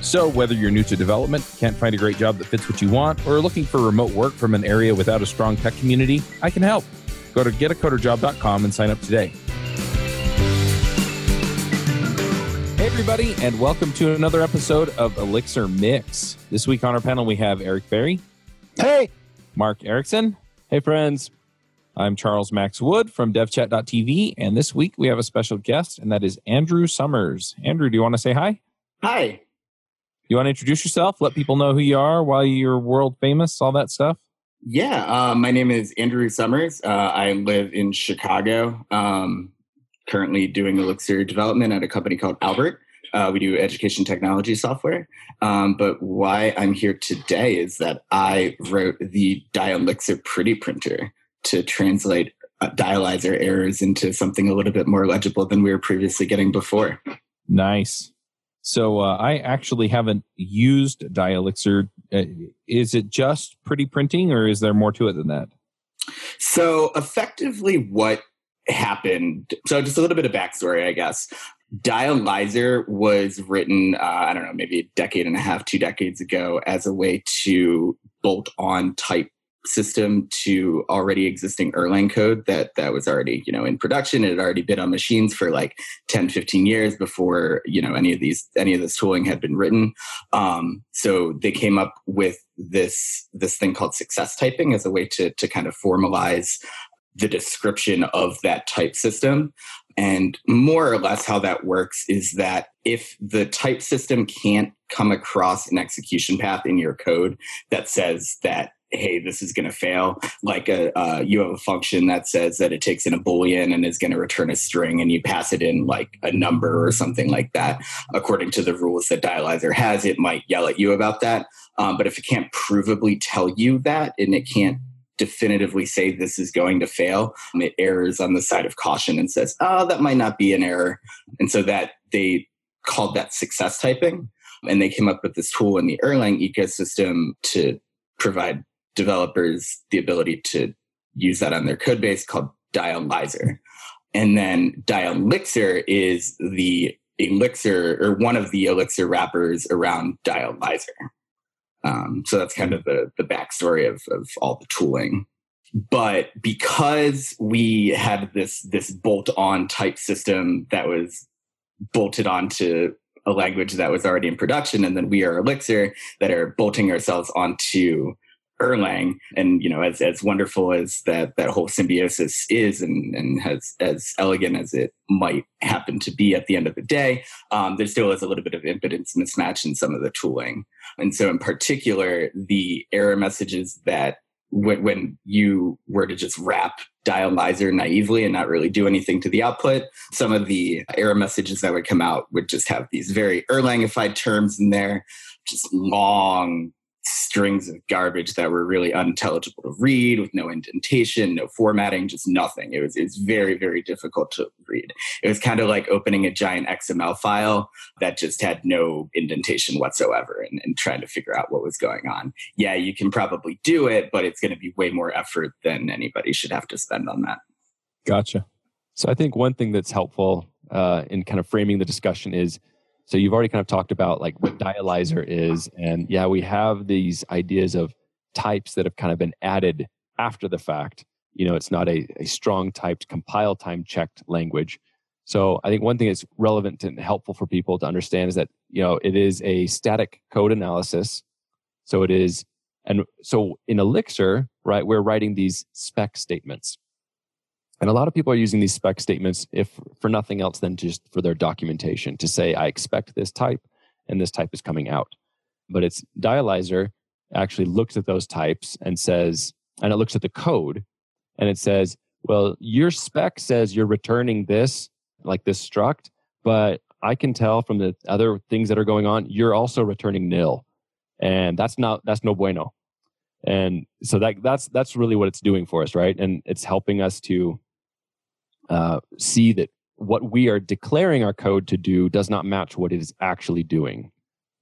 So, whether you're new to development, can't find a great job that fits what you want, or are looking for remote work from an area without a strong tech community, I can help. Go to getacoderjob.com and sign up today. Hey, everybody, and welcome to another episode of Elixir Mix. This week on our panel, we have Eric Berry. Hey. Mark Ericksen. Hey, friends. I'm Charles Max Wood from devchat.tv, and this week we have a special guest, and that is Andrew Summers. Andrew, do you want to say hi? Hi. You want to introduce yourself? Let people know who you are, why you're world famous, all that stuff. Yeah, uh, my name is Andrew Summers. Uh, I live in Chicago. Um, currently doing Elixir development at a company called Albert. Uh, we do education technology software. Um, but why I'm here today is that I wrote the Dialyxir Pretty Printer to translate uh, dialyzer errors into something a little bit more legible than we were previously getting before. Nice. So uh, I actually haven't used Dialyxir. Uh, is it just pretty printing, or is there more to it than that? So effectively, what happened? So just a little bit of backstory, I guess. Dialyzer was written, uh, I don't know, maybe a decade and a half, two decades ago, as a way to bolt on type system to already existing Erlang code that that was already you know in production. It had already been on machines for like 10, 15 years before you know any of these any of this tooling had been written. Um, so they came up with this this thing called success typing as a way to to kind of formalize the description of that type system. And more or less, how that works is that if the type system can't come across an execution path in your code that says that hey, this is going to fail. Like a, uh, you have a function that says that it takes in a boolean and is going to return a string, and you pass it in like a number or something like that. According to the rules that Dialyzer has, it might yell at you about that. Um, but if it can't provably tell you that, and it can't definitively say this is going to fail, it errs on the side of caution and says, oh, that might not be an error. And so that they called that success typing. And they came up with this tool in the Erlang ecosystem to provide developers the ability to use that on their code base called Dialyzer. And then Dialyxir is the Elixir or one of the Elixir wrappers around Dialyzer. Um, so that's kind of the, the backstory of, of all the tooling. But because we had this this bolt-on type system that was bolted onto a language that was already in production, and then we are Elixir that are bolting ourselves onto Erlang. And you know, as as wonderful as that that whole symbiosis is, and and has as elegant as it might happen to be at the end of the day, um, there still is a little bit of impedance mismatch in some of the tooling. And so, in particular, the error messages that when, when you were to just wrap dialyzer naively and not really do anything to the output, some of the error messages that would come out would just have these very Erlangified terms in there, just long strings of garbage that were really unintelligible to read with no indentation, no formatting, just nothing. It was it's very, very difficult to read. It was kind of like opening a giant XML file that just had no indentation whatsoever and, and trying to figure out what was going on. Yeah, you can probably do it, but it's going to be way more effort than anybody should have to spend on that. Gotcha. So I think one thing that's helpful uh, in kind of framing the discussion is so you've already kind of talked about like what dialyzer is, and yeah, we have these ideas of types that have kind of been added after the fact. You know, it's not a, a strong typed compile time checked language. So I think one thing that's relevant and helpful for people to understand is that you know it is a static code analysis. So it is, and so in Elixir, right, we're writing these spec statements. And a lot of people are using these spec statements if for nothing else than just for their documentation to say, I expect this type and this type is coming out. But it's Dialyzer actually looks at those types and says, and it looks at the code and it says, well, your spec says you're returning this, like this struct, but I can tell from the other things that are going on, you're also returning nil. And that's not, that's no bueno. And so that that's that's really what it's doing for us, right? And it's helping us to uh, see that what we are declaring our code to do does not match what it is actually doing.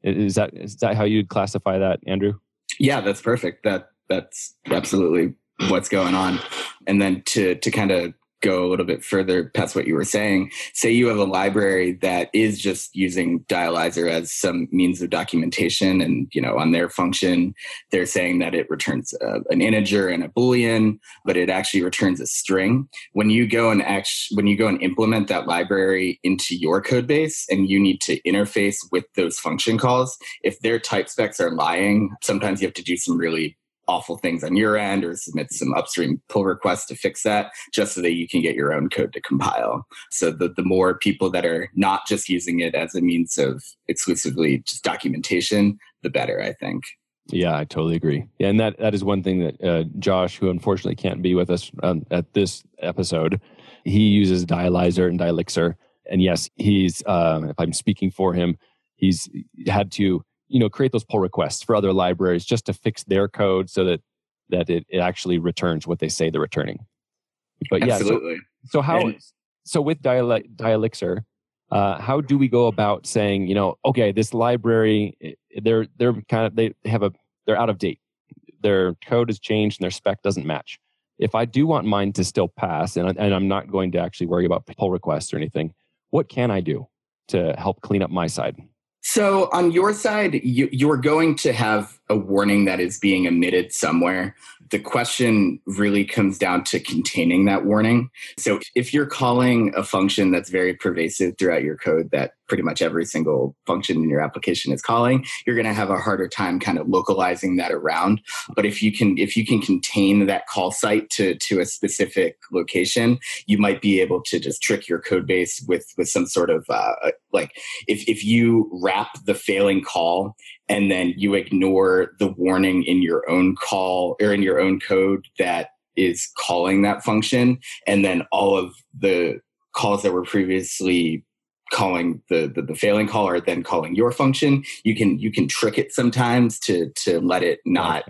Is that is that how you'd classify that, Andrew? Yeah, that's perfect. That that's absolutely what's going on. And then to to kind of go a little bit further past what you were saying, say you have a library that is just using Dialyzer as some means of documentation, and you know on their function they're saying that it returns a, an integer and a boolean, but it actually returns a string. When you go and act, when you go and implement that library into your code base, and you need to interface with those function calls, if their type specs are lying, sometimes you have to do some really awful things on your end or submit some upstream pull requests to fix that just so that you can get your own code to compile. So the, the more people that are not just using it as a means of exclusively just documentation, the better, I think. Yeah, I totally agree. Yeah, and that that is one thing that uh, Josh, who unfortunately can't be with us um, at this episode, he uses Dialyzer and Dialyxir, and yes, he's uh, if I'm speaking for him, he's had to you know create those pull requests for other libraries just to fix their code so that that it, it actually returns what they say they're returning. But yeah Absolutely. So, so how and, so with Dial- dialyxir uh, how do we go about saying you know okay this library they're they're kind of they have a they're out of date. Their code has changed and their spec doesn't match. If i do want mine to still pass and, and i'm not going to actually worry about pull requests or anything what can i do to help clean up my side so on your side, you, you're going to have a warning that is being emitted somewhere the question really comes down to containing that warning. So if you're calling a function that's very pervasive throughout your code that pretty much every single function in your application is calling, you're going to have a harder time kind of localizing that around. But if you can if you can contain that call site to to a specific location, you might be able to just trick your code base with with some sort of uh, like if if you wrap the failing call and then you ignore the warning in your own call or in your own code that is calling that function. And then all of the calls that were previously calling the, the, the failing call or then calling your function. You can you can trick it sometimes to to let it not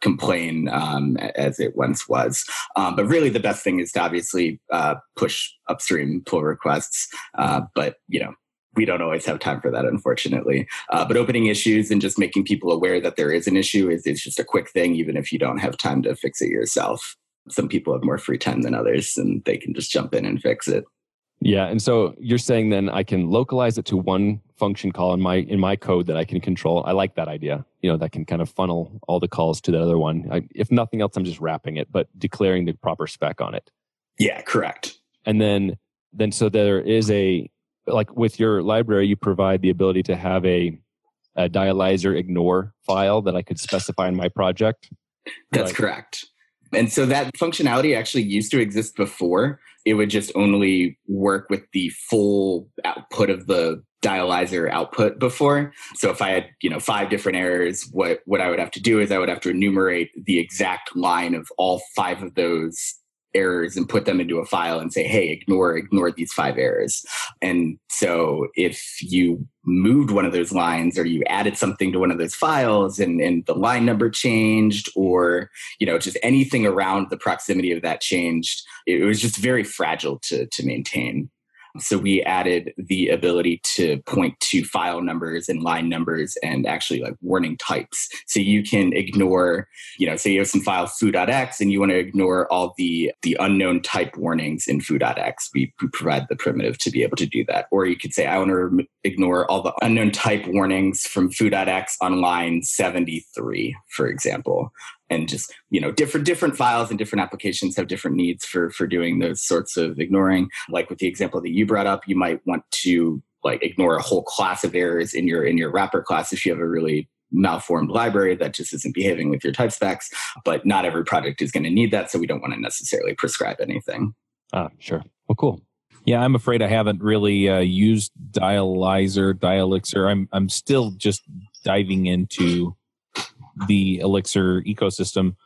complain um, as it once was. Um, but really the best thing is to obviously uh, push upstream pull requests uh, but you know we don't always have time for that, unfortunately. Uh, but opening issues and just making people aware that there is an issue is, is just a quick thing, even if you don't have time to fix it yourself. Some people have more free time than others and they can just jump in and fix it. Yeah, and so you're saying then I can localize it to one function call in my in my code that I can control. I like that idea. You know, that can kind of funnel all the calls to the other one. I, if nothing else, I'm just wrapping it, but declaring the proper spec on it. Yeah, correct. And then then so there is a like with your library, you provide the ability to have a, a dialyzer ignore file that I could specify in my project. That's correct. And so that functionality actually used to exist before. It would just only work with the full output of the dialyzer output before. So if I had, you know, five different errors, what what I would have to do is I would have to enumerate the exact line of all five of those errors and put them into a file and say, hey, ignore, ignore these five errors. And so if you moved one of those lines or you added something to one of those files and, and the line number changed or, you know, just anything around the proximity of that changed, it was just very fragile to, to maintain. So we added the ability to point to file numbers and line numbers and actually like warning types. So you can ignore, you know, say you have some file foo.x and you want to ignore all the the unknown type warnings in foo.x. We, we provide the primitive to be able to do that. Or you could say, I want to ignore all the unknown type warnings from foo.x on line 73, for example and just you know different different files and different applications have different needs for for doing those sorts of ignoring. Like with the example that you brought up you might want to like ignore a whole class of errors in your in your wrapper class if you have a really malformed library that just isn't behaving with your type specs but not every project is going to need that so we don't want to necessarily prescribe anything. Ah sure. Well cool. Yeah, I'm afraid I haven't really uh, used Dialyzer, Dialyxir. I'm I'm still just diving into the Elixir ecosystem.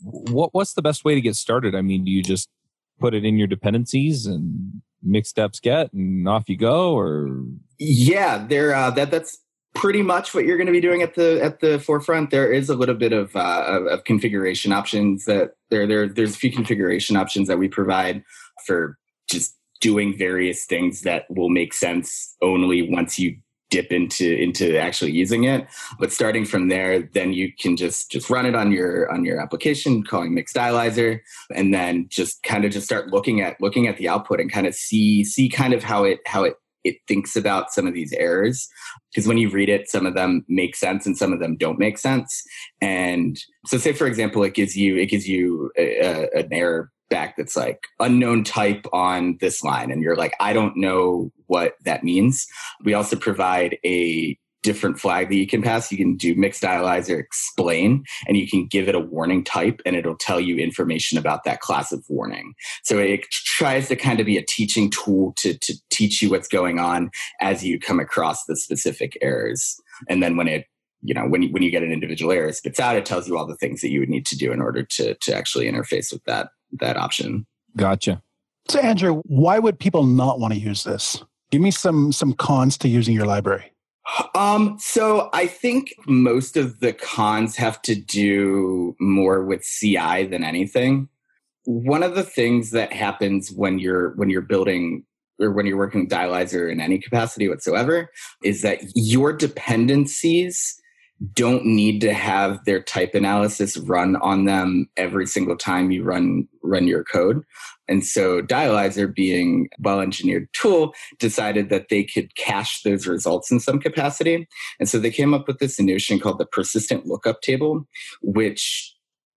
What what's the best way to get started? I mean, do you just put it in your dependencies and mix deps get and off you go, or yeah, there uh, that that's pretty much what you're going to be doing at the at the forefront. There is a little bit of uh, of, of configuration options that there there there's a few configuration options that we provide for just doing various things that will make sense only once you dip into into actually using it. But starting from there then you can just just run it on your on your application calling mix dialyzer and then just kind of just start looking at looking at the output and kind of see see kind of how it how it it thinks about some of these errors. Because when you read it some of them make sense and some of them don't make sense. And so say for example it gives you it gives you a, a, an error back that's like unknown type on this line and you're like i don't know what that means. We also provide a different flag that you can pass. You can do mix dialyzer explain and you can give it a warning type and it'll tell you information about that class of warning. So it tries to kind of be a teaching tool to, to teach you what's going on as you come across the specific errors. And then when it you know when when you get an individual error it spits out it tells you all the things that you would need to do in order to to actually interface with that that option. Gotcha. So Andrew, why would people not want to use this? Give me some some cons to using your library. Um, so I think most of the cons have to do more with CI than anything. One of the things that happens when you're when you're building or when you're working with Dialyzer in any capacity whatsoever is that your dependencies don't need to have their type analysis run on them every single time you run run your code. And so Dialyzer being well engineered tool decided that they could cache those results in some capacity. And so they came up with this notion called the persistent lookup table, which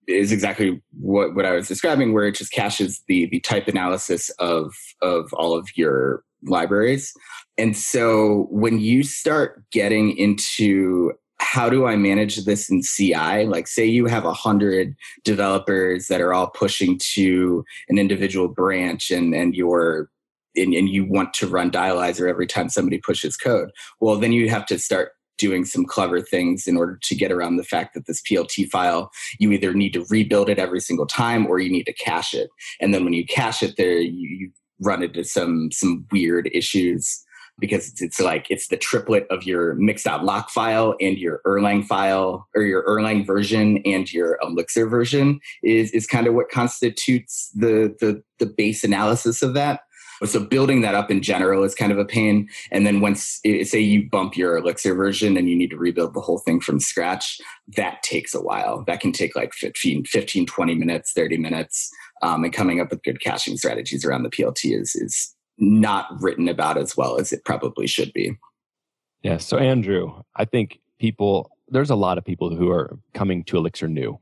is exactly what, what I was describing, where it just caches the the type analysis of of all of your libraries. And so when you start getting into how do I manage this in CI? Like, say you have a hundred developers that are all pushing to an individual branch, and and you're and, and you want to run Dialyzer every time somebody pushes code. Well, then you have to start doing some clever things in order to get around the fact that this PLT file, you either need to rebuild it every single time or you need to cache it. And then when you cache it there, you, you run into some some weird issues because it's like it's the triplet of your mix.lock file and your Erlang file or your Erlang version and your Elixir version is is kind of what constitutes the the the base analysis of that. So building that up in general is kind of a pain. And then once say you bump your Elixir version and you need to rebuild the whole thing from scratch, that takes a while. That can take like 15, 15 20 minutes, 30 minutes. Um, and coming up with good caching strategies around the PLT is is not written about as well as it probably should be. Yeah. So, Andrew, I think people, there's a lot of people who are coming to Elixir new,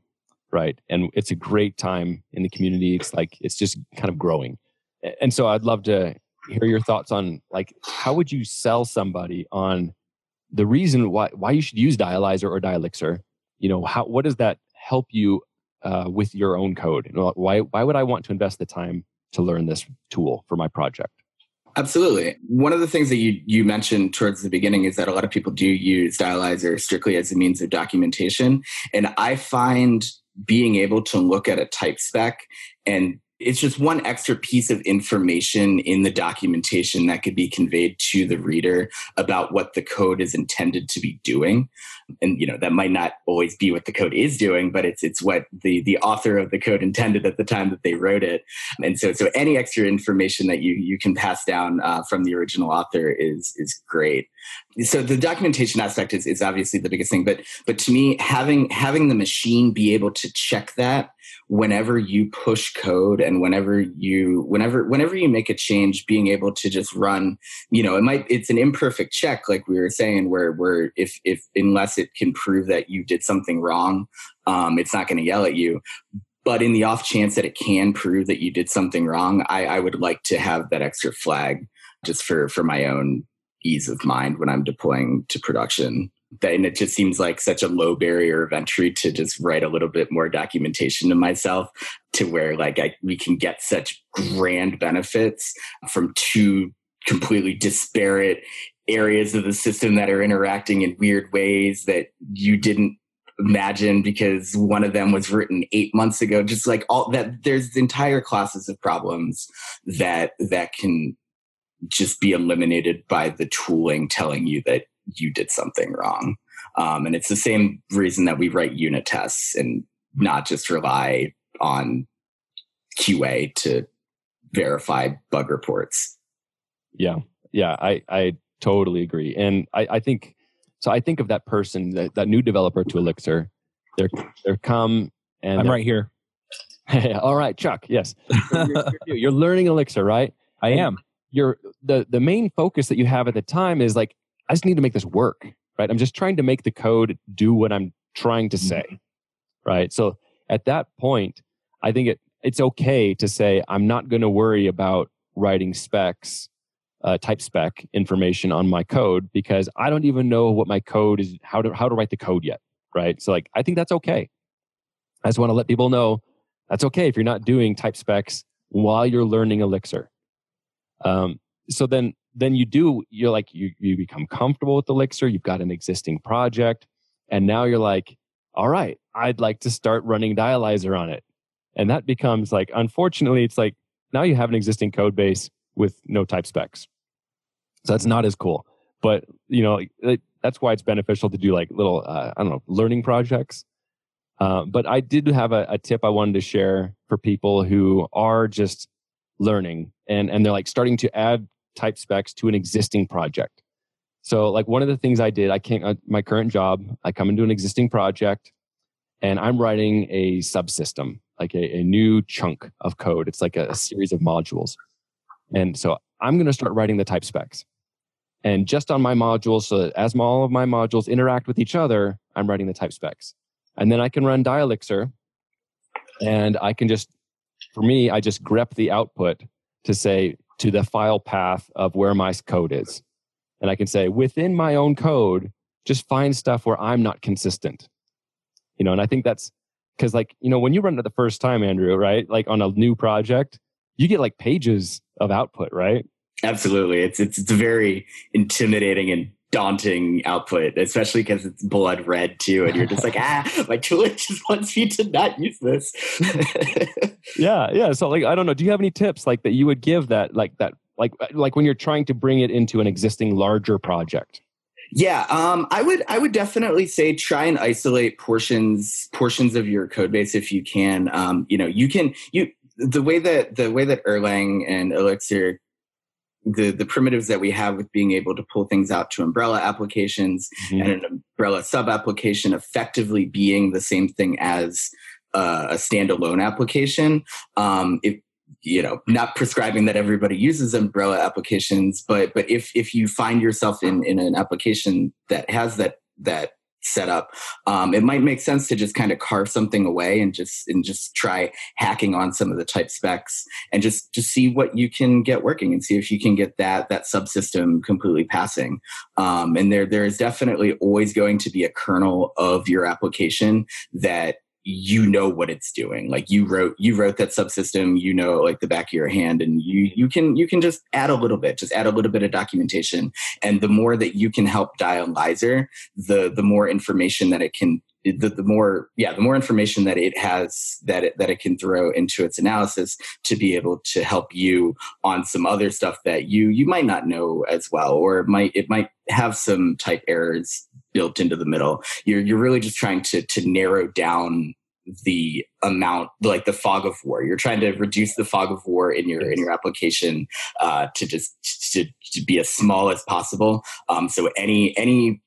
right? And it's a great time in the community. It's like, it's just kind of growing. And so, I'd love to hear your thoughts on like, how would you sell somebody on the reason why, why you should use Dialyzer or Dialyxir? You know, how, what does that help you uh, with your own code? Why, why would I want to invest the time to learn this tool for my project? Absolutely. One of the things that you, you mentioned towards the beginning is that a lot of people do use Dialyzer strictly as a means of documentation. And I find being able to look at a type spec and it's just one extra piece of information in the documentation that could be conveyed to the reader about what the code is intended to be doing. And you know that might not always be what the code is doing but it's it's what the the author of the code intended at the time that they wrote it. And so so any extra information that you you can pass down uh, from the original author is is great. So the documentation aspect is, is obviously the biggest thing but but to me having having the machine be able to check that whenever you push code and whenever you whenever whenever you make a change being able to just run you know it might it's an imperfect check like we were saying where where if if unless it can prove that you did something wrong um, it's not going to yell at you. But in the off chance that it can prove that you did something wrong I, I would like to have that extra flag just for for my own ease of mind when i'm deploying to production and it just seems like such a low barrier of entry to just write a little bit more documentation to myself to where like I, we can get such grand benefits from two completely disparate areas of the system that are interacting in weird ways that you didn't imagine because one of them was written eight months ago. Just like all that there's entire classes of problems that that can just be eliminated by the tooling telling you that you did something wrong. Um, and it's the same reason that we write unit tests and not just rely on QA to verify bug reports. Yeah, yeah, I I totally agree, and I I think so. I think of that person that that new developer to Elixir. They're they're come and I'm right here. all right, Chuck. Yes, you're, you're, you're, learning Elixir, right? I am. You're the the main focus that you have at the time is like I just need to make this work, right? I'm just trying to make the code do what I'm trying to say, right? So at that point, I think it it's okay to say I'm not going to worry about writing specs, uh, type spec information on my code because I don't even know what my code is, how to how to write the code yet, right? So like I think that's okay. I just want to let people know that's okay if you're not doing type specs while you're learning Elixir. Um, so then then you do you're like you you become comfortable with Elixir. You've got an existing project, and now you're like, all right, I'd like to start running Dialyzer on it and that becomes like, unfortunately, it's like now you have an existing code base with no type specs. So that's not as cool. But, you know, that's why it's beneficial to do like little, uh, I don't know, learning projects. Uh, but I did have a, a tip I wanted to share for people who are just learning and, and they're like starting to add type specs to an existing project. So, like one of the things I did, I came uh, my current job. I come into an existing project, and I'm writing a subsystem like a, a new chunk of code. It's like a, a series of modules. And so I'm going to start writing the type specs. And just on my modules, so that as all of my modules interact with each other, I'm writing the type specs. And then I can run Dialyxir and I can just, for me, I just grep the output to say to the file path of where my code is. And I can say within my own code, just find stuff where I'm not consistent. You know, and I think that's because like you know when you run it the first time andrew right like on a new project you get like pages of output right absolutely it's it's, it's very intimidating and daunting output especially because it's blood red too and you're just like ah my tool just wants me to not use this yeah yeah so like i don't know do you have any tips like that you would give that like that like like when you're trying to bring it into an existing larger project yeah, um, I would I would definitely say try and isolate portions portions of your code base if you can. Um, you know, you can you the way that the way that Erlang and Elixir the the primitives that we have with being able to pull things out to umbrella applications mm-hmm. and an umbrella sub application effectively being the same thing as uh, a standalone application. Um, if you know not prescribing that everybody uses umbrella applications but but if if you find yourself in in an application that has that that setup um, it might make sense to just kind of carve something away and just and just try hacking on some of the type specs and just just see what you can get working and see if you can get that that subsystem completely passing. Um, and there there is definitely always going to be a kernel of your application that you know what it's doing. Like you wrote you wrote that subsystem you know like the back of your hand and you you can you can just add a little bit just add a little bit of documentation. And the more that you can help dialyzer the the more information that it can the, the more yeah the more information that it has that it, that it can throw into its analysis to be able to help you on some other stuff that you you might not know as well or it might it might have some type errors built into the middle. You're you're really just trying to to narrow down the amount like the fog of war. You're trying to reduce the fog of war in your in your application uh, to just to, to be as small as possible. Um, so any any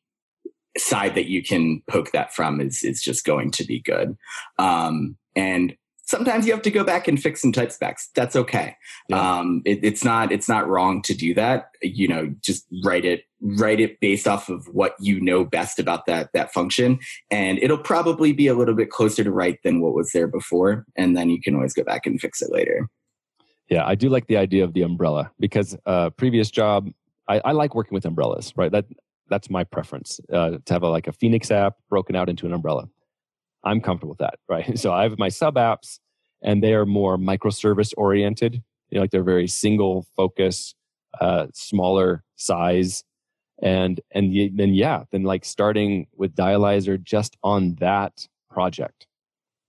side that you can poke that from is is just going to be good. Um, and sometimes you have to go back and fix some type specs. That's okay. Yeah. Um, it, it's not it's not wrong to do that. You know, just write it write it based off of what you know best about that that function, and it'll probably be a little bit closer to right than what was there before. And then you can always go back and fix it later. Yeah, I do like the idea of the umbrella because uh, previous job, I, I like working with umbrellas. Right, that that's my preference uh, to have a, like a Phoenix app broken out into an umbrella. I'm comfortable with that, right? So I have my sub apps and they are more microservice oriented. You know, like they're very single focus, uh, smaller size. And, and then, yeah, then like starting with Dialyzer just on that project,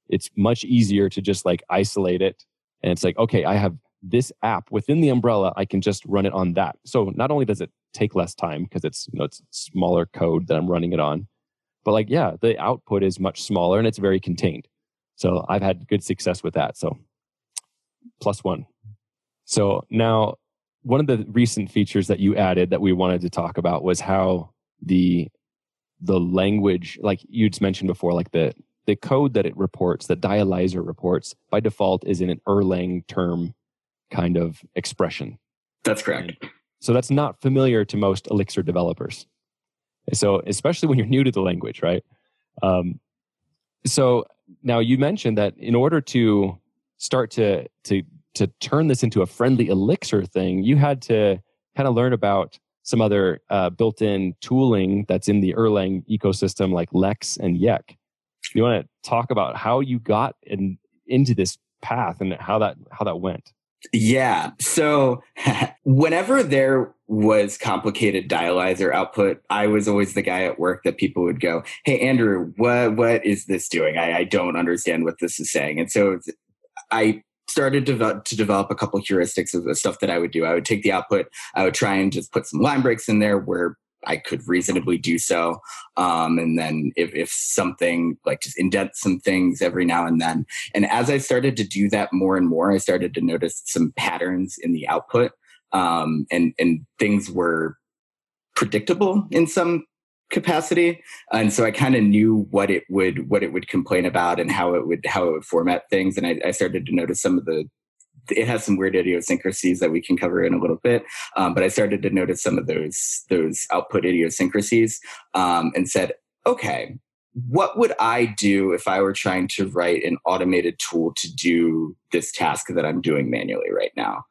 it's much easier to just like isolate it. And it's like, okay, I have this app within the umbrella, I can just run it on that. So not only does it take less time because it's you know it's smaller code that I'm running it on, but like yeah, the output is much smaller and it's very contained. So I've had good success with that. So plus one. So now one of the recent features that you added that we wanted to talk about was how the the language like you'd mentioned before like the the code that it reports that dialyzer reports by default is in an erlang term kind of expression that's correct so that's not familiar to most elixir developers so especially when you're new to the language right? Um, so now you mentioned that in order to start to to to turn this into a friendly elixir thing you had to kind of learn about some other uh, built-in tooling that's in the erlang ecosystem like lex and yecc. You want to talk about how you got in, into this path and how that how that went yeah. So whenever there was complicated dialyzer output, I was always the guy at work that people would go, "Hey, Andrew, what what is this doing? I, I don't understand what this is saying." And so I started to to develop a couple heuristics of the stuff that I would do. I would take the output, I would try and just put some line breaks in there where I could reasonably do so. Um, and then if, if something like just indent some things every now and then. And as I started to do that more and more, I started to notice some patterns in the output. Um, and, and things were predictable in some capacity and so i kind of knew what it would what it would complain about and how it would how it would format things and I, I started to notice some of the it has some weird idiosyncrasies that we can cover in a little bit. Um, but I started to notice some of those those output idiosyncrasies um, and said, okay, what would I do if I were trying to write an automated tool to do this task that I'm doing manually right now?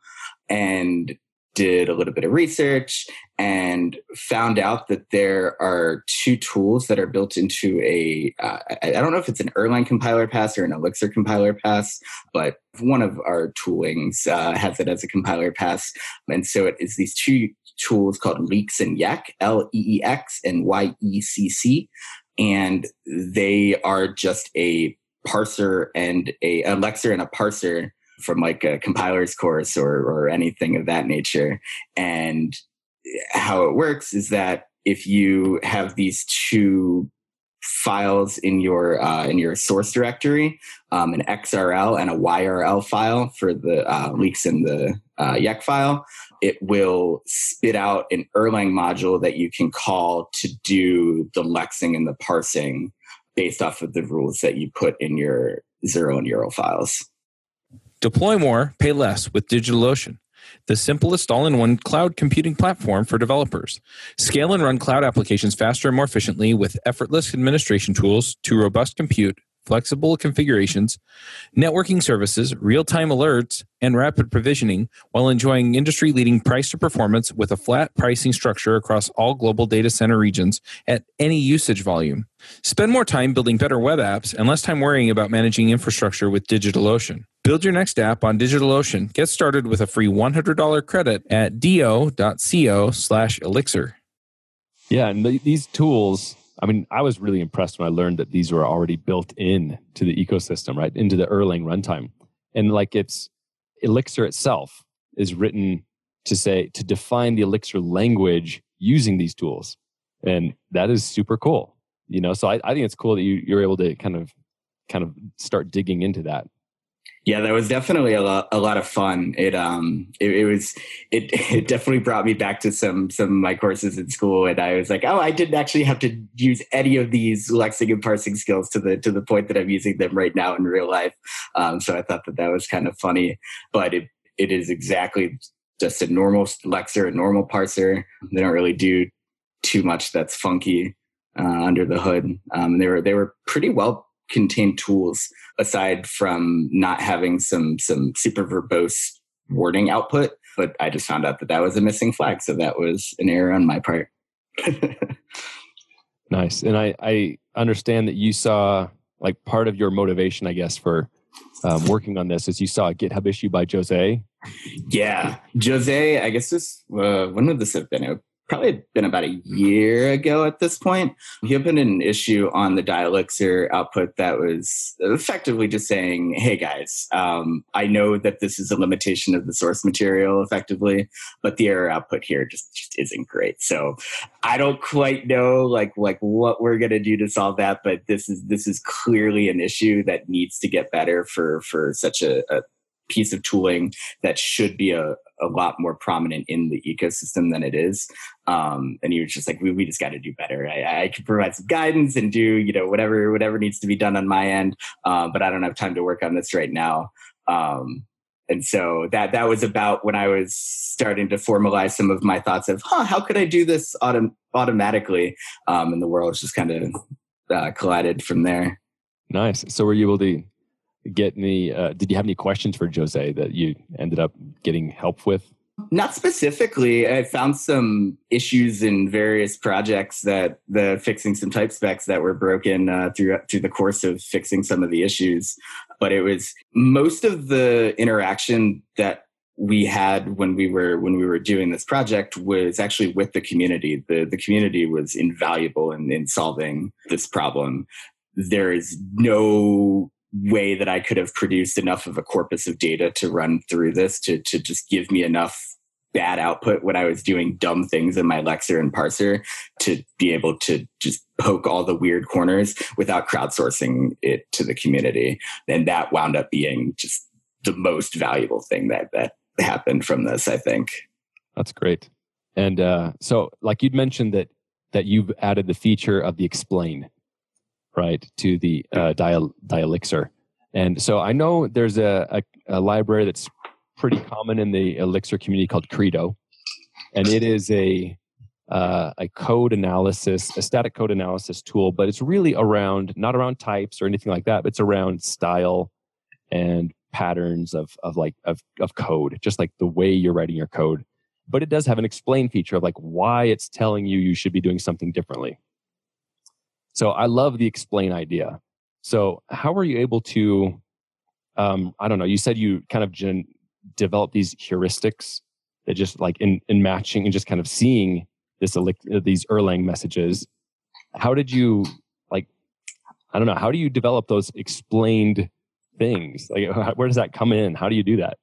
And did a little bit of research and found out that there are two tools that are built into a. Uh, I don't know if it's an Erlang compiler pass or an Elixir compiler pass, but one of our toolings uh, has it as a compiler pass. And so it is these two tools called Leex and Yecc, L E E X and Y E C C. And they are just a parser and a lexer and a parser from like a compiler's course or or anything of that nature. And how it works is that if you have these two files in your uh, in your source directory, um, an XRL and a YRL file for the uh, leex in the uh, Yecc file, it will spit out an Erlang module that you can call to do the lexing and the parsing based off of the rules that you put in your XRL and YRL files. Deploy more, pay less with DigitalOcean, the simplest all in one cloud computing platform for developers. Scale and run cloud applications faster and more efficiently with effortless administration tools to robust compute flexible configurations, networking services, real time alerts, and rapid provisioning while enjoying industry leading price to performance with a flat pricing structure across all global data center regions at any usage volume. Spend more time building better web apps and less time worrying about managing infrastructure with DigitalOcean. Build your next app on DigitalOcean. Get started with a free $100 credit at do.co slash elixir. Yeah, and these tools I mean, I was really impressed when I learned that these were already built in to the ecosystem, right? Into the Erlang runtime. And like it's Elixir itself is written to say, to define the Elixir language using these tools. And that is super cool. You know, so I, I think it's cool that you, you're able to kind of kind of start digging into that. Yeah, that was definitely a lot, a lot of fun. It um, it, it, was, it, it definitely brought me back to some some of my courses in school, and I was like, oh, I didn't actually have to use any of these lexing and parsing skills to the to the point that I'm using them right now in real life. Um, so I thought that that was kind of funny, but it it is exactly just a normal lexer, a normal parser. They don't really do too much that's funky uh, under the hood. Um, they were they were pretty well contained tools aside from not having some some super verbose wording output. But I just found out that that was a missing flag, so that was an error on my part. nice, and I I understand that you saw like part of your motivation, I guess, for um, working on this is you saw a GitHub issue by Jose. Yeah, Jose. I guess this uh, when would this have been? Probably been about a year ago at this point. He opened an issue on the Dialyxir output that was effectively just saying, hey guys, um, I know that this is a limitation of the source material effectively, but the error output here just, just isn't great. So I don't quite know like like what we're gonna do to solve that, but this is this is clearly an issue that needs to get better for for such a, a piece of tooling that should be a, a lot more prominent in the ecosystem than it is. Um, and he was just like, we, we just got to do better. I, I can provide some guidance and do, you know, whatever, whatever needs to be done on my end. Uh, but I don't have time to work on this right now. Um, and so that that was about when I was starting to formalize some of my thoughts of, huh, how could I do this autom- automatically? Um, and the world just kind of uh, collided from there. Nice. So were you able to get any uh, did you have any questions for jose that you ended up getting help with? Not specifically. I found some issues in various projects that the fixing some type specs that were broken uh, through through the course of fixing some of the issues. But it was most of the interaction that we had when we were when we were doing this project was actually with the community. The the community was invaluable in, in solving this problem. There is no way that I could have produced enough of a corpus of data to run through this to, to just give me enough bad output when I was doing dumb things in my Lexer and parser to be able to just poke all the weird corners without crowdsourcing it to the community. And that wound up being just the most valuable thing that that happened from this, I think. That's great. And uh, so like you'd mentioned that that you've added the feature of the explain right, to the uh, dial, Dialyxir. And so I know there's a, a, a, library that's pretty common in the Elixir community called Credo. And it is a, uh, a code analysis, a static code analysis tool, but it's really around, not around types or anything like that, but it's around style and patterns of, of like, of, of code, just like the way you're writing your code. But it does have an explain feature of like why it's telling you you should be doing something differently. So I love the explain idea. So how were you able to, um, I don't know, you said you kind of gen- develop these heuristics that just like in, in matching and just kind of seeing this, these Erlang messages. How did you like, I don't know, how do you develop those explained things? Like where does that come in? How do you do that?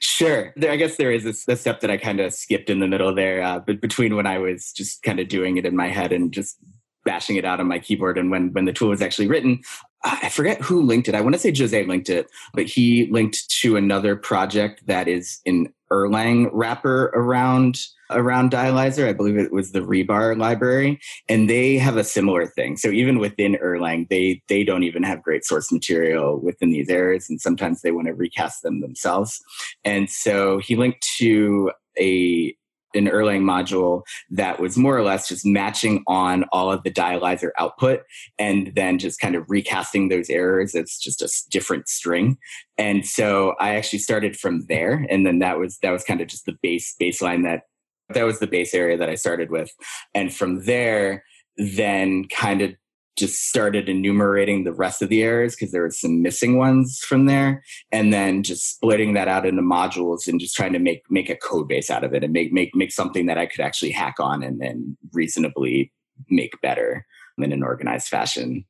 Sure. There, I guess there is a, a step that I kind of skipped in the middle there, uh, but between when I was just kind of doing it in my head and just bashing it out on my keyboard. And when when the tool was actually written, I forget who linked it. I want to say Jose linked it, but he linked to another project that is an Erlang wrapper around around Dialyzer. I believe it was the Rebar library, and they have a similar thing. So even within Erlang, they they don't even have great source material within these errors, and sometimes they want to recast them themselves. And so he linked to a an Erlang module that was more or less just matching on all of the dialyzer output and then just kind of recasting those errors as just a different string. And so I actually started from there. And then that was, that was kind of just the base baseline that, that was the base area that I started with. And from there, then kind of just started enumerating the rest of the errors because there were some missing ones from there and then just splitting that out into modules and just trying to make make a code base out of it and make make make something that I could actually hack on and then reasonably make better in an organized fashion.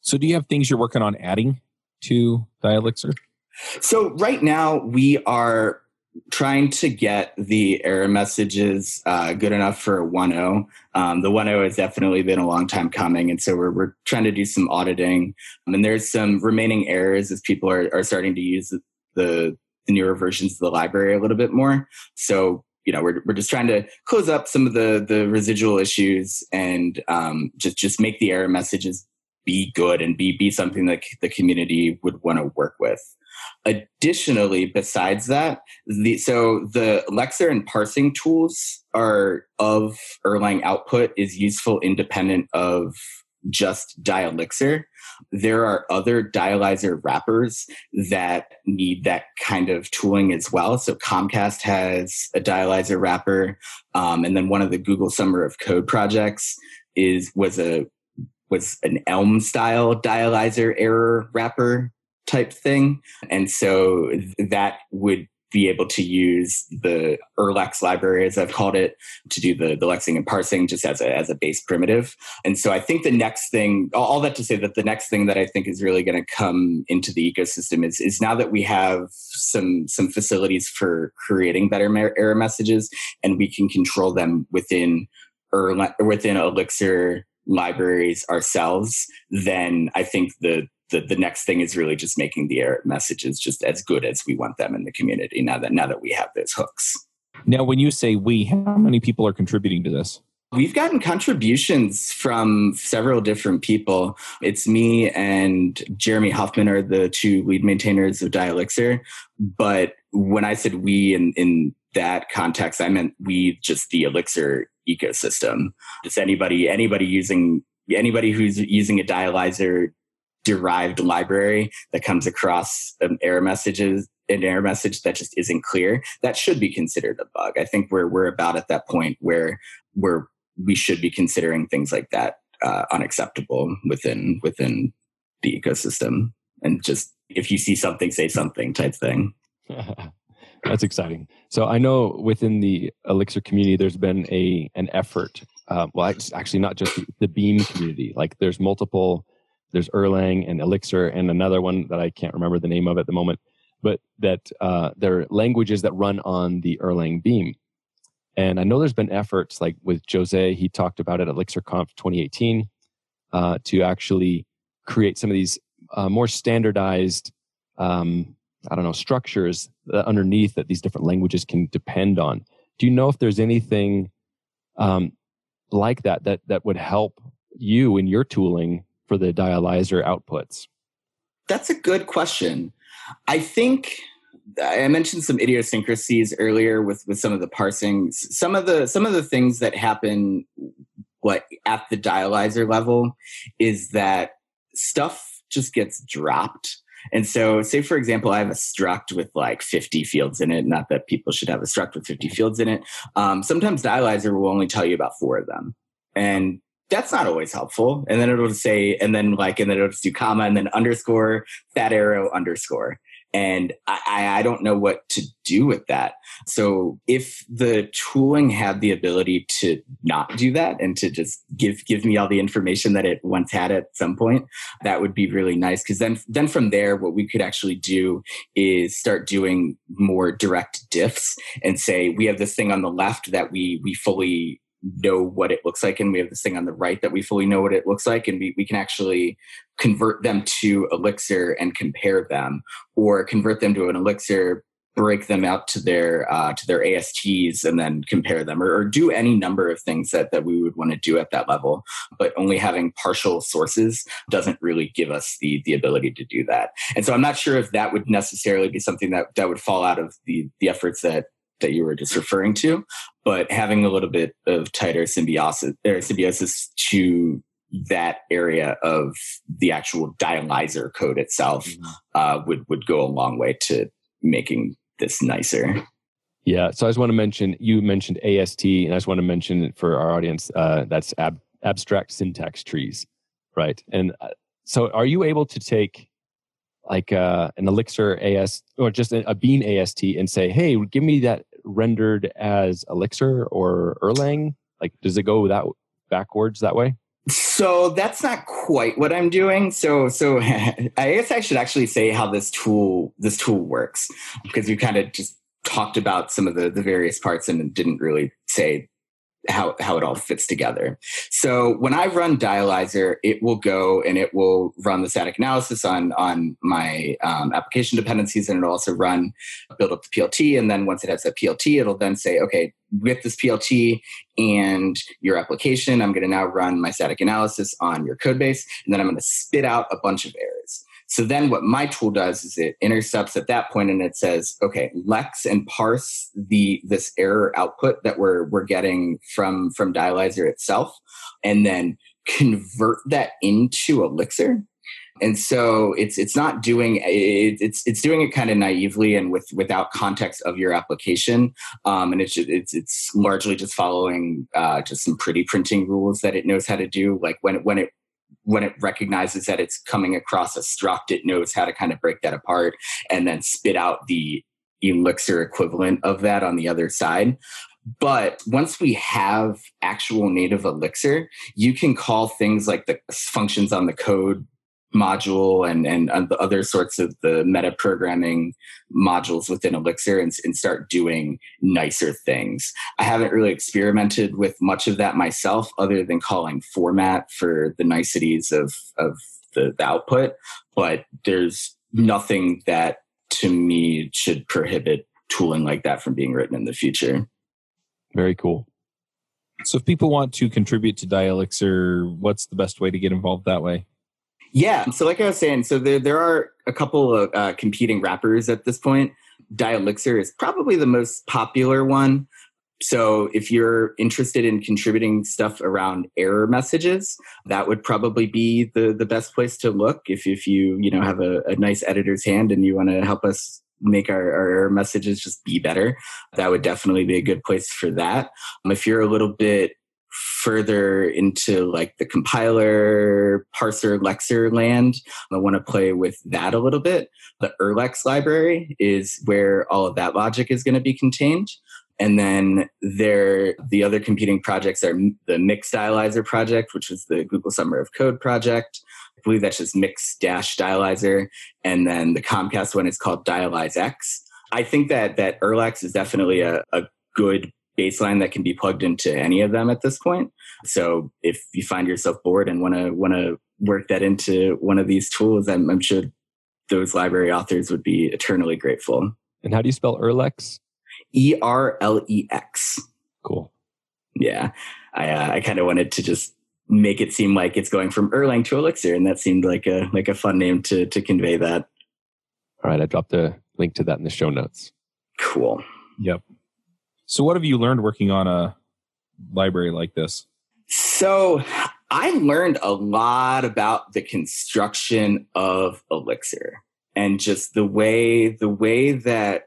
So do you have things you're working on adding to Dialyxir? So right now we are trying to get the error messages uh, good enough for a 1.0. Um, the 1.0 has definitely been a long time coming, and so we're, we're trying to do some auditing. Um, and there's some remaining errors as people are, are starting to use the, the, the newer versions of the library a little bit more. So you know we're, we're just trying to close up some of the the residual issues and um, just just make the error messages be good and be be something that the community would want to work with. Additionally, besides that, the, so the Lexer and parsing tools are of Erlang output is useful independent of just Dialyxir. There are other dialyzer wrappers that need that kind of tooling as well. So Comcast has a dialyzer wrapper, um, and then one of the Google Summer of Code projects is was a was an Elm style dialyzer error wrapper type thing. And so that would be able to use the Erlex library, as I've called it, to do the, the lexing and parsing just as a, as a base primitive. And so I think the next thing, all that to say that the next thing that I think is really going to come into the ecosystem is, is now that we have some, some facilities for creating better error messages and we can control them within, within Elixir libraries ourselves, then I think the the, the next thing is really just making the error messages just as good as we want them in the community now that now that we have those hooks. Now, when you say we, how many people are contributing to this? We've gotten contributions from several different people. It's me and Jeremy Huffman are the two lead maintainers of Dialyxir. But when I said we in, in that context, I meant we just the Elixir ecosystem. Just anybody anybody using anybody who's using a dialyzer derived library that comes across an error messages an error message that just isn't clear that should be considered a bug. I think we're we're about at that point where where we should be considering things like that uh, unacceptable within within the ecosystem and just if you see something say something type thing. That's exciting. So i know within the elixir community there's been a an effort uh, well actually not just the beam community like there's multiple there's Erlang and Elixir and another one that I can't remember the name of at the moment, but that uh, they're languages that run on the Erlang Beam. And I know there's been efforts like with Jose, he talked about it at ElixirConf 2018 uh, to actually create some of these uh, more standardized, um, I don't know, structures underneath that these different languages can depend on. Do you know if there's anything um, like that that that would help you in your tooling for the dialyzer outputs? That's a good question. I think I mentioned some idiosyncrasies earlier with with some of the parsing. Some of the some of the things that happen what at the dialyzer level is that stuff just gets dropped. And so, say for example, I have a struct with like 50 fields in it. Not that people should have a struct with 50 fields in it. Um, sometimes dialyzer will only tell you about four of them. And that's not always helpful. And then it'll say, and then like, and then it'll just do comma and then underscore, that arrow underscore. And I, I don't know what to do with that. So if the tooling had the ability to not do that and to just give give me all the information that it once had at some point, that would be really nice. Because then then from there, what we could actually do is start doing more direct diffs and say we have this thing on the left that we we fully know what it looks like and we have this thing on the right that we fully know what it looks like and we, we can actually convert them to elixir and compare them or convert them to an elixir break them out to their uh, to their asts and then compare them or, or, do any number of things that, that we would want to do at that level but only having partial sources doesn't really give us the the ability to do that. And so i'm not sure if that would necessarily be something that that would fall out of the the efforts that that you were just referring to, but having a little bit of tighter symbiosis or symbiosis to that area of the actual dialyzer code itself mm-hmm. uh, would would go a long way to making this nicer. Yeah, so I just want to mention you mentioned AST, and I just want to mention for our audience uh, that's ab- abstract syntax trees, right? And uh, so, are you able to take like uh, an Elixir AS or just a, a Beam AST and say, "Hey, give me that rendered as Elixir or Erlang? Like, does it go that backwards that way? So that's not quite what I'm doing. So so I guess I should actually say how this tool this tool works because we kind of just talked about some of the the various parts and didn't really say how how it all fits together. So when I run Dialyzer, it will go and it will run the static analysis on on my um, application dependencies, and it'll also run build up the PLT. And then once it has that PLT, it'll then say, okay, with this PLT and your application, I'm going to now run my static analysis on your code base, and then I'm going to spit out a bunch of errors. So then what my tool does is it intercepts at that point and it says, okay, Lex and parse the this error output that we're we're getting from from Dialyzer itself, and then convert that into Elixir. And so it's it's not doing it, it's it's doing it kind of naively and with without context of your application, um, and it's it's it's largely just following uh, just some pretty printing rules that it knows how to do. Like when when it when it recognizes that it's coming across a struct, it knows how to kind of break that apart and then spit out the elixir equivalent of that on the other side. But once we have actual native elixir, you can call things like the functions on the code module and, and the other sorts of the meta programming modules within Elixir and, and start doing nicer things. I haven't really experimented with much of that myself, other than calling format for the niceties of, of the, the output. But there's nothing that to me should prohibit tooling like that from being written in the future. Very cool. So if people want to contribute to Dialyxir, what's the best way to get involved that way? Yeah. So, like I was saying, so there, there are a couple of uh, competing wrappers at this point. Dialyxir is probably the most popular one. So, if you're interested in contributing stuff around error messages, that would probably be the, the best place to look. If, if you you know have a, a nice editor's hand and you want to help us make our, our error messages just be better, that would definitely be a good place for that. Um, if you're a little bit further into like the compiler, parser, lexer land. I want to play with that a little bit. The Erlex library is where all of that logic is going to be contained. And then there, the other competing projects are the Mix Dialyzer project, which is the Google Summer of Code project. I believe that's just Mix Dash Dialyzer. And then the Comcast one is called Dialyzex. I think that that Erlex is definitely a, a good baseline that can be plugged into any of them at this point. So if you find yourself bored and want to want to work that into one of these tools, I'm, I'm, sure those library authors would be eternally grateful. And how do you spell Erlex? E R L E X. Cool. Yeah, I uh, I kind of wanted to just make it seem like it's going from Erlang to Elixir, and that seemed like a like a fun name to to convey that. All right, I dropped a link to that in the show notes. Cool. Yep. So, what have you learned working on a library like this? So, I learned a lot about the construction of Elixir and just the way the way that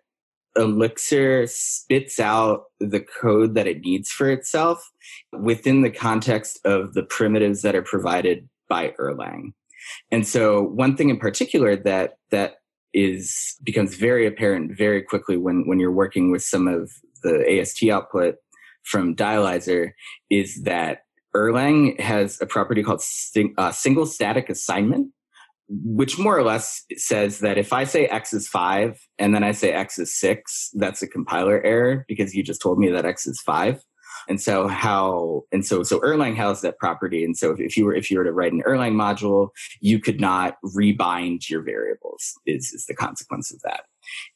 Elixir spits out the code that it needs for itself within the context of the primitives that are provided by Erlang. And so one thing in particular that that is becomes very apparent very quickly when when you're working with some of the AST output from Dialyzer is that Erlang has a property called sing, uh, single static assignment, which more or less says that if I say X is five and then I say X is six, that's a compiler error because you just told me that X is five. And so how and so so Erlang has that property. And so if, if you were if you were to write an Erlang module, you could not rebind your variables, is, is the consequence of that.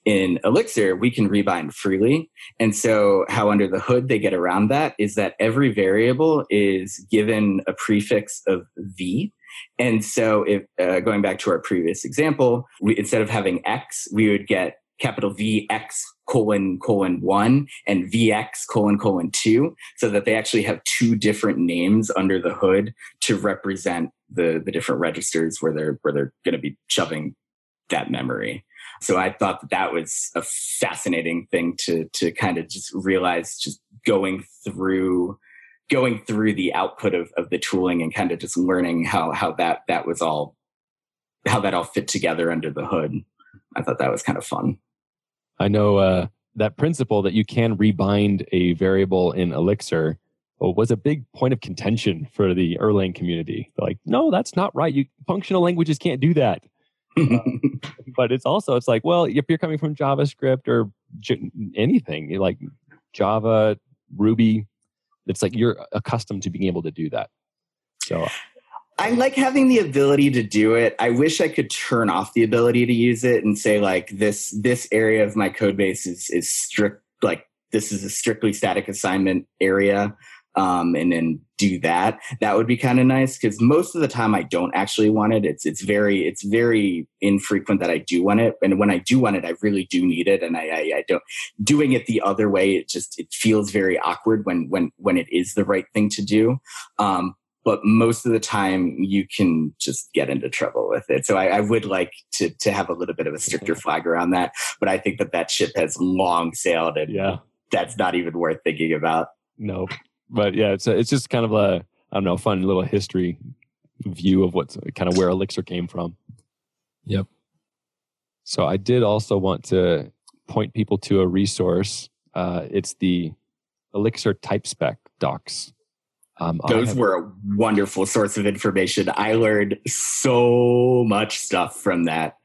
In Elixir, we can rebind freely. And so, how under the hood they get around that is that every variable is given a prefix of v. And so, if uh, going back to our previous example, we, instead of having x, we would get capital V X colon colon one and VX colon colon two, so that they actually have two different names under the hood to represent the the different registers where they're where they're going to be shoving that memory. So I thought that that was a fascinating thing to to kind of just realize just going through going through the output of, of the tooling and kind of just learning how how that that was all how that all fit together under the hood. I thought that was kind of fun. I know uh, that principle that you can rebind a variable in Elixir was a big point of contention for the Erlang community. They're like, no, that's not right. You functional languages can't do that Um, but it's also it's like well if you're coming from javascript or j- anything like java ruby it's like you're accustomed to being able to do that so I um, like having the ability to do it. I wish I could turn off the ability to use it and say like this this area of my code base is is strict like this is a strictly static assignment area um, and then do that. That would be kind of nice because most of the time I don't actually want it. It's it's very it's very infrequent that I do want it, and when I do want it, I really do need it, and I, I, I don't doing it the other way. It just it feels very awkward when when when it is the right thing to do. Um, but most of the time you can just get into trouble with it. So I, I, would like to to have a little bit of a stricter flag around that. But I think that that ship has long sailed, and yeah, that's not even worth thinking about. No, but yeah, it's a, it's just kind of a I don't know, fun little history view of what's kind of where Elixir came from. Yep. So I did also want to point people to a resource. Uh, it's the Elixir type spec docs. Um, Those have, were a wonderful source of information. I learned so much stuff from that.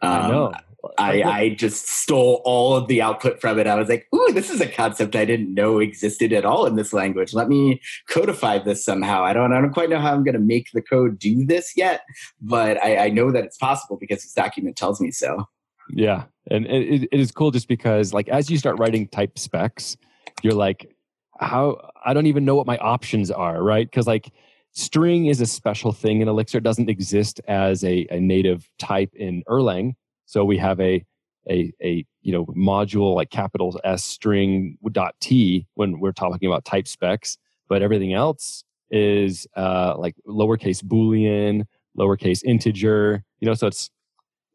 Um, I know. I, I just stole all of the output from it. I was like, ooh, this is a concept I didn't know existed at all in this language. Let me codify this somehow. I don't I don't quite know how I'm gonna make the code do this yet, but I, I know that it's possible because this document tells me so. Yeah. And it, it is cool just because like as you start writing type specs, you're like, how I don't even know what my options are, right? Because like string is a special thing in Elixir. It doesn't exist as a, a native type in Erlang. So we have a a a you know module like capital S string dot T when we're talking about type specs, but everything else is uh, like lowercase boolean, lowercase integer. You know, so it's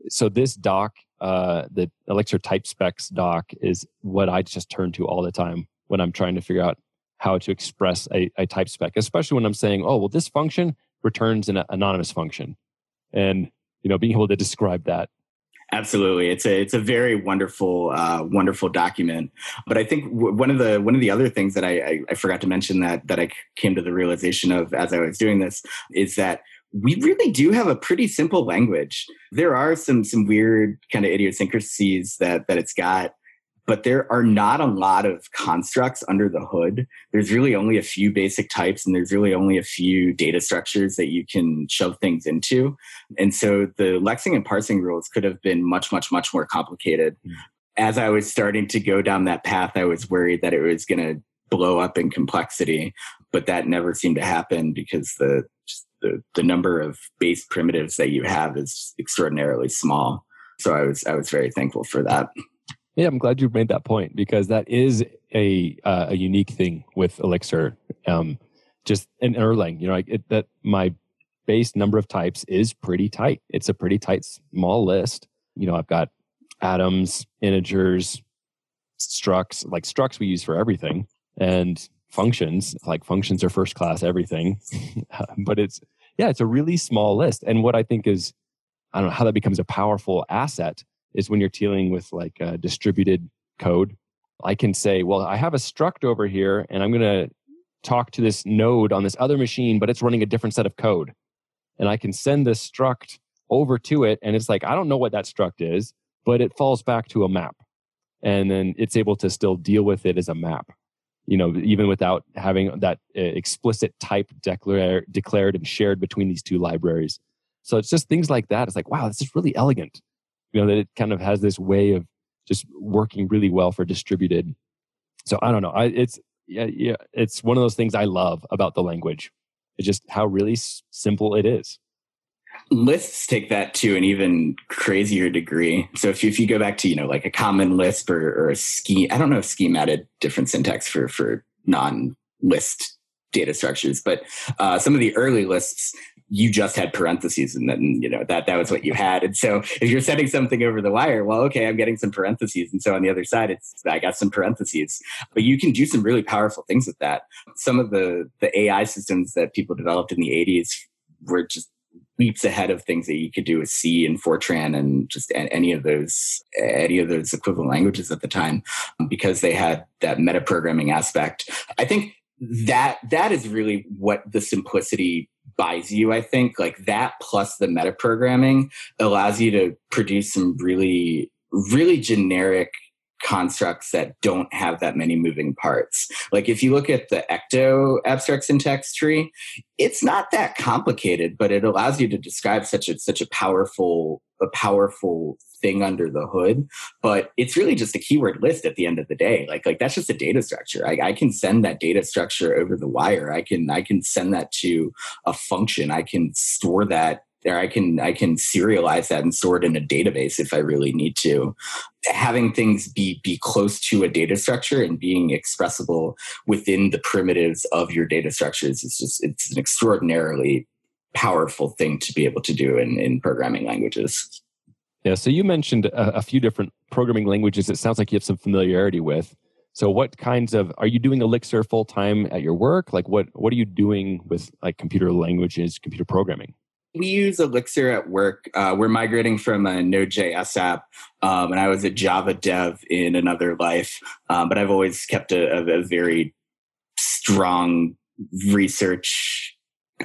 so this doc, uh, the Elixir type specs doc, is what I just turn to all the time when I'm trying to figure out how to express a, a type spec, especially when I'm saying, oh, well, this function returns an anonymous function. And, you know, being able to describe that. Absolutely, it's a it's a very wonderful uh, wonderful document. But I think w- one of the one of the other things that I, I, I forgot to mention that that I came to the realization of as I was doing this is that we really do have a pretty simple language. There are some some weird kind of idiosyncrasies that that it's got but there are not a lot of constructs under the hood. There's really only a few basic types and there's really only a few data structures that you can shove things into. And so the lexing and parsing rules could have been much, much, much more complicated. Mm. As I was starting to go down that path, I was worried that it was going to blow up in complexity, but that never seemed to happen because the, the, the number of base primitives that you have is extraordinarily small. So I was, I was very thankful for that. Yeah, I'm glad you made that point because that is a uh, a unique thing with Elixir. Um, just in Erlang, you know, like it, that my base number of types is pretty tight. It's a pretty tight, small list. You know, I've got atoms, integers, structs. Like structs, we use for everything, and functions. Like functions are first class everything. but it's yeah, it's a really small list. And what I think is, I don't know how that becomes a powerful asset is when you're dealing with like a distributed code. I can say, well, I have a struct over here and I'm going to talk to this node on this other machine, but it's running a different set of code. And I can send this struct over to it. And it's like, I don't know what that struct is, but it falls back to a map. And then it's able to still deal with it as a map, you know, even without having that uh, explicit type declare, declared and shared between these two libraries. So it's just things like that. It's like, wow, this is really elegant you know that it kind of has this way of just working really well for distributed. So i don't know. I, it's yeah, yeah it's one of those things i love about the language. It's just how really s- simple it is. Lists take that to an even crazier degree. So if you, if you go back to you know like a common lisp or, or a scheme i don't know if scheme added different syntax for for non list data structures but uh, some of the early lists you just had parentheses and then you know that that was what you had. And so if you're sending something over the wire well okay i'm getting some parentheses. And so on the other side it's i got some parentheses. But you can do some really powerful things with that. Some of the the ai systems that people developed in the 80s were just leaps ahead of things that you could do with C and Fortran and just any of those any of those equivalent languages at the time because they had that metaprogramming aspect. I think that that is really what the simplicity buys you, I think. Like that plus the metaprogramming allows you to produce some really, really generic constructs that don't have that many moving parts. Like if you look at the Ecto abstract syntax tree, it's not that complicated, but it allows you to describe such a such a powerful a powerful thing under the hood. But it's really just a keyword list at the end of the day. Like like that's just a data structure. I, I, can send that data structure over the wire. I can i can send that to a function. I can store that there i can i can serialize that and store it in a database if i really need to having things be be close to a data structure and being expressible within the primitives of your data structures is just it's an extraordinarily powerful thing to be able to do in, in programming languages. Yeah, so you mentioned a, a, few different programming languages it sounds like you have some familiarity with. So what kinds of are you doing Elixir full time at your work? Like what what are you doing with like computer languages, computer programming? We use Elixir at work. Uh, we're migrating from a Node.js app, um, and I was a Java dev in another life. Um, but I've always kept a, a, very strong research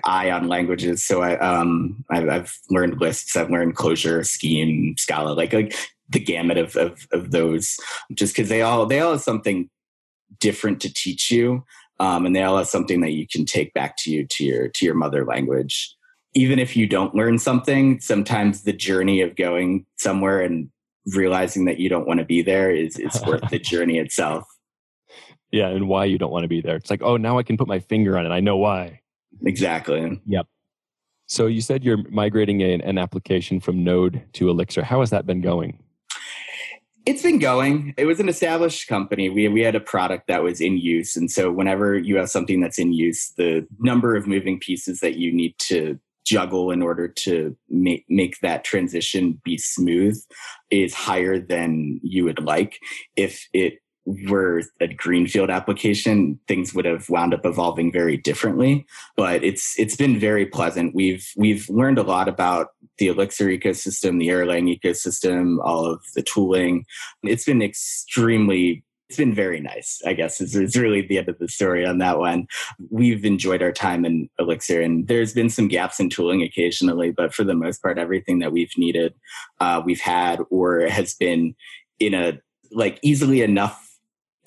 eye on languages. So I, um, I've, I've, learned Lisps, I've learned Clojure, Scheme, Scala, like, like the gamut of, of, of those, just because they all they all have something different to teach you, um, and they all have something that you can take back to you to your to your mother language. Even if you don't learn something, sometimes the journey of going somewhere and realizing that you don't want to be there is is worth the journey itself. Yeah, and why you don't want to be there. It's like, oh, now I can put my finger on it. I know why. Exactly. Yep. So you said you're migrating an, an application from Node to Elixir. How has that been going? It's been going. It was an established company. We we had a product that was in use, and so whenever you have something that's in use, the number of moving pieces that you need to juggle in order to make make that transition be smooth is higher than you would like. If it were a greenfield application, things would have wound up evolving very differently. But it's it's been very pleasant. We've we've learned a lot about the Elixir ecosystem, the Erlang ecosystem, all of the tooling. It's been extremely it's been very nice, I guess, is really the end of the story on that one. We've enjoyed our time in Elixir, and there's been some gaps in tooling occasionally, but for the most part, everything that we've needed, uh, we've had or has been in a like easily enough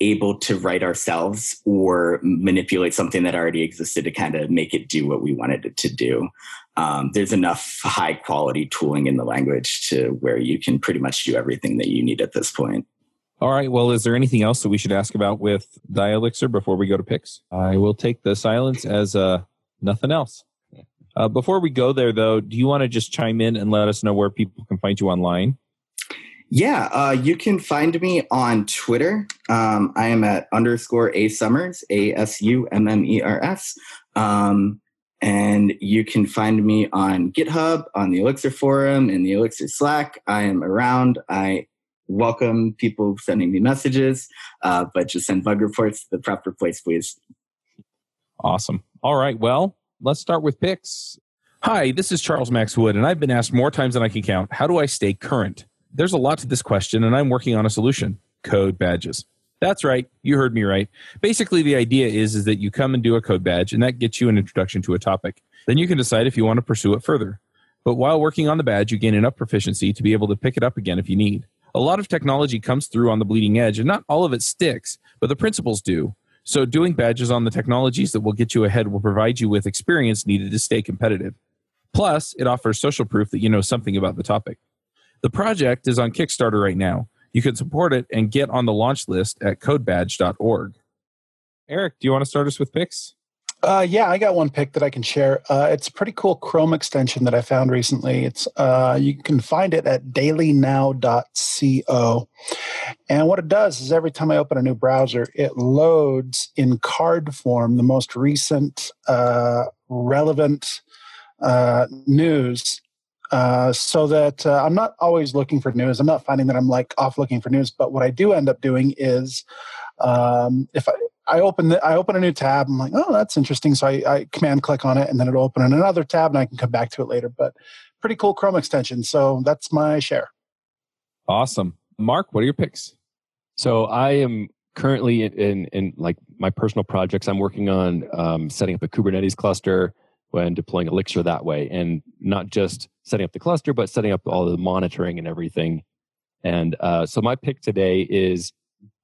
able to write ourselves or manipulate something that already existed to kind of make it do what we wanted it to do. Um, there's enough high quality tooling in the language to where you can pretty much do everything that you need at this point. All right. Well, is there anything else that we should ask about with Dialyxir before we go to picks? I will take the silence as uh, nothing else. Uh, before we go there, though, do you want to just chime in and let us know where people can find you online? Yeah, uh, you can find me on Twitter. Um, I am at underscore A Summers, A S U M M E R S. Um, and you can find me on GitHub, on the Elixir Forum, in the Elixir Slack. I am around. I welcome people sending me messages, uh, but just send bug reports to the proper place, please. Awesome. All right. Well, let's start with picks. Hi, this is Charles Max Wood, and I've been asked more times than I can count how do I stay current? There's a lot to this question, and I'm working on a solution code badges. That's right. You heard me right. Basically, the idea is, is that you come and do a code badge, and that gets you an introduction to a topic. Then you can decide if you want to pursue it further. But while working on the badge, you gain enough proficiency to be able to pick it up again if you need. A lot of technology comes through on the bleeding edge, and not all of it sticks, but the principles do. So, doing badges on the technologies that will get you ahead will provide you with experience needed to stay competitive. Plus, it offers social proof that you know something about the topic. The project is on Kickstarter right now. You can support it and get on the launch list at codebadge.org. Eric, do you want to start us with picks? Uh, yeah, I got one pick that I can share. Uh, it's a pretty cool Chrome extension that I found recently. It's uh, you can find it at dailynow.co, and what it does is every time I open a new browser, it loads in card form the most recent uh, relevant uh, news uh, so that I'm not always looking for news. I'm not finding that I'm like off looking for news. But what I do end up doing is, um, if I I open the, I open a new tab, I'm like, oh, that's interesting. So I, I command click on it, and then it'll open in another tab, and I can come back to it later. But pretty cool Chrome extension. So that's my share. Awesome, Mark. What are your picks? So I am currently in in, in like my personal projects. I'm working on um, setting up a Kubernetes cluster when deploying Elixir that way, and not just setting up the cluster, but setting up all the monitoring and everything. And uh, so my pick today is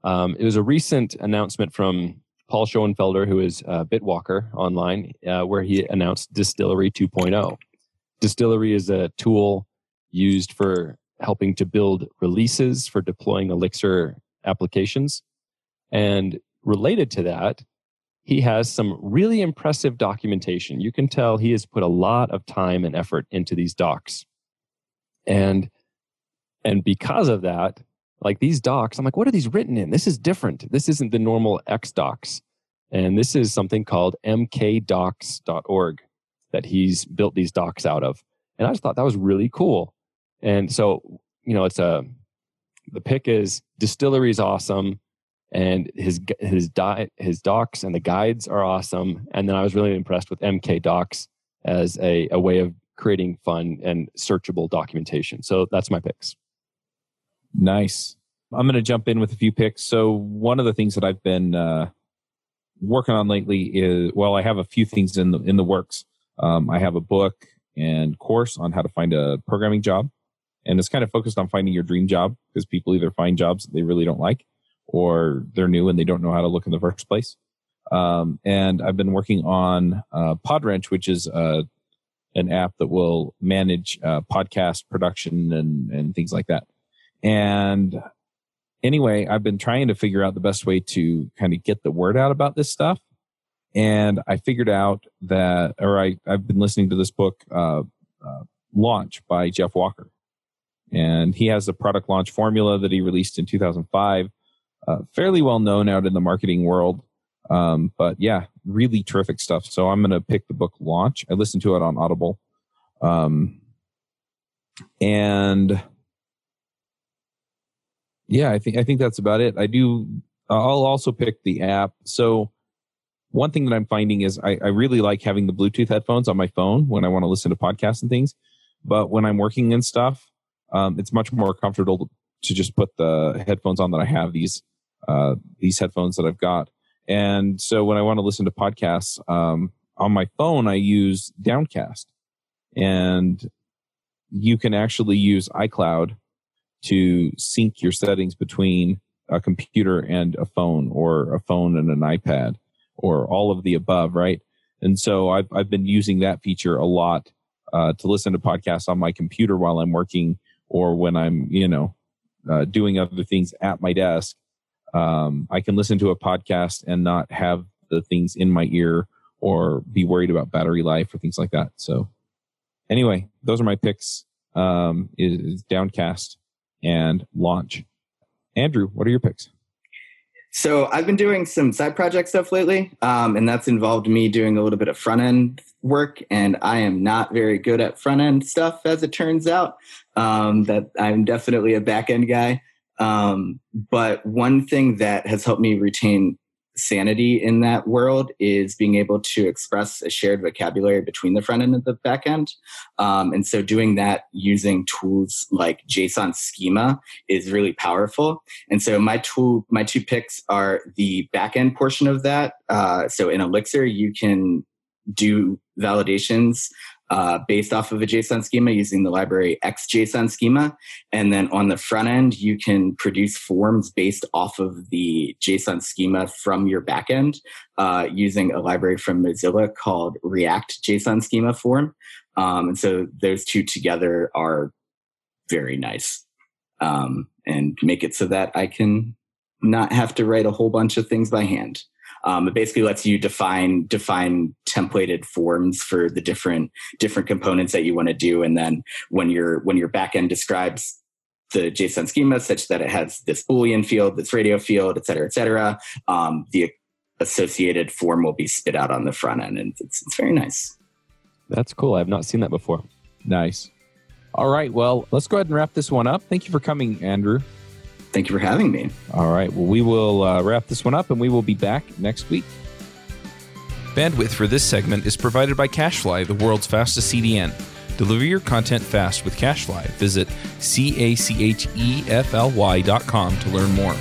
um, it was a recent announcement from Paul Schoenfelder, who is uh, Bitwalker online, uh, where he announced Distillery 2.0. Distillery is a tool used for helping to build releases for deploying Elixir applications. And related to that, he has some really impressive documentation. You can tell he has put a lot of time and effort into these docs. And and because of that, like these docs, I'm like, what are these written in? This is different. This isn't the normal X docs. And this is something called mkdocs.org that he's built these docs out of. And I just thought that was really cool. And so, you know, it's a the pick is distillery is awesome and his his di- his docs and the guides are awesome. And then I was really impressed with MK Docs as a, a way of creating fun and searchable documentation. So that's my picks. Nice. I'm going to jump in with a few picks. So one of the things that I've been uh, working on lately is well, I have a few things in the in the works. Um, I have a book and course on how to find a programming job, and it's kind of focused on finding your dream job because people either find jobs that they really don't like, or they're new and they don't know how to look in the first place. Um, and I've been working on uh, Podwrench, which is uh, an app that will manage uh, podcast production and and things like that. And anyway, I've been trying to figure out the best way to kind of get the word out about this stuff. And I figured out that, or I, I've been listening to this book, uh, uh, Launch by Jeff Walker. And he has a product launch formula that he released in 2005, uh, fairly well known out in the marketing world. Um, but yeah, really terrific stuff. So I'm going to pick the book Launch. I listened to it on Audible. Um, and yeah, I think I think that's about it. I do. I'll also pick the app. So one thing that I'm finding is I, I really like having the Bluetooth headphones on my phone when I want to listen to podcasts and things. But when I'm working and stuff, um, it's much more comfortable to just put the headphones on that I have these uh, these headphones that I've got. And so when I want to listen to podcasts um, on my phone, I use Downcast, and you can actually use iCloud to sync your settings between a computer and a phone or a phone and an iPad or all of the above, right? And so I've, I've been using that feature a lot uh, to listen to podcasts on my computer while I'm working or when I'm, you know, uh, doing other things at my desk. Um, I can listen to a podcast and not have the things in my ear or be worried about battery life or things like that. So anyway, those are my picks. Um, is, is Downcast and launch. Andrew, what are your picks? So I've been doing some side project stuff lately, um, and that's involved me doing a little bit of front end work. And I am not very good at front end stuff, as it turns out. Um, that I'm definitely a back end guy. Um, but one thing that has helped me retain sanity in that world is being able to express a shared vocabulary between the front end and the back end. Um, and so doing that using tools like JSON schema is really powerful. And so my tool, my two picks are the back end portion of that. Uh, so in Elixir, you can do validations uh, based off of a JSON schema using the library XJSON schema. And then on the front end, you can produce forms based off of the JSON schema from your backend uh, using a library from Mozilla called React JSON schema form. Um, and so those two together are very nice um, and make it so that I can not have to write a whole bunch of things by hand. Um, it basically lets you define define templated forms for the different different components that you want to do, and then when your when your backend describes the JSON schema such that it has this Boolean field, this radio field, et cetera, et cetera, um, the associated form will be spit out on the front end, and it's, it's very nice. That's cool. I've not seen that before. Nice. All right. Well, let's go ahead and wrap this one up. Thank you for coming, Andrew. Thank you for having me. All right. Well, we will uh, wrap this one up and we will be back next week. Bandwidth for this segment is provided by CacheFly, the world's fastest CDN. Deliver your content fast with CacheFly. Visit C A C H E F L Y dot com to learn more.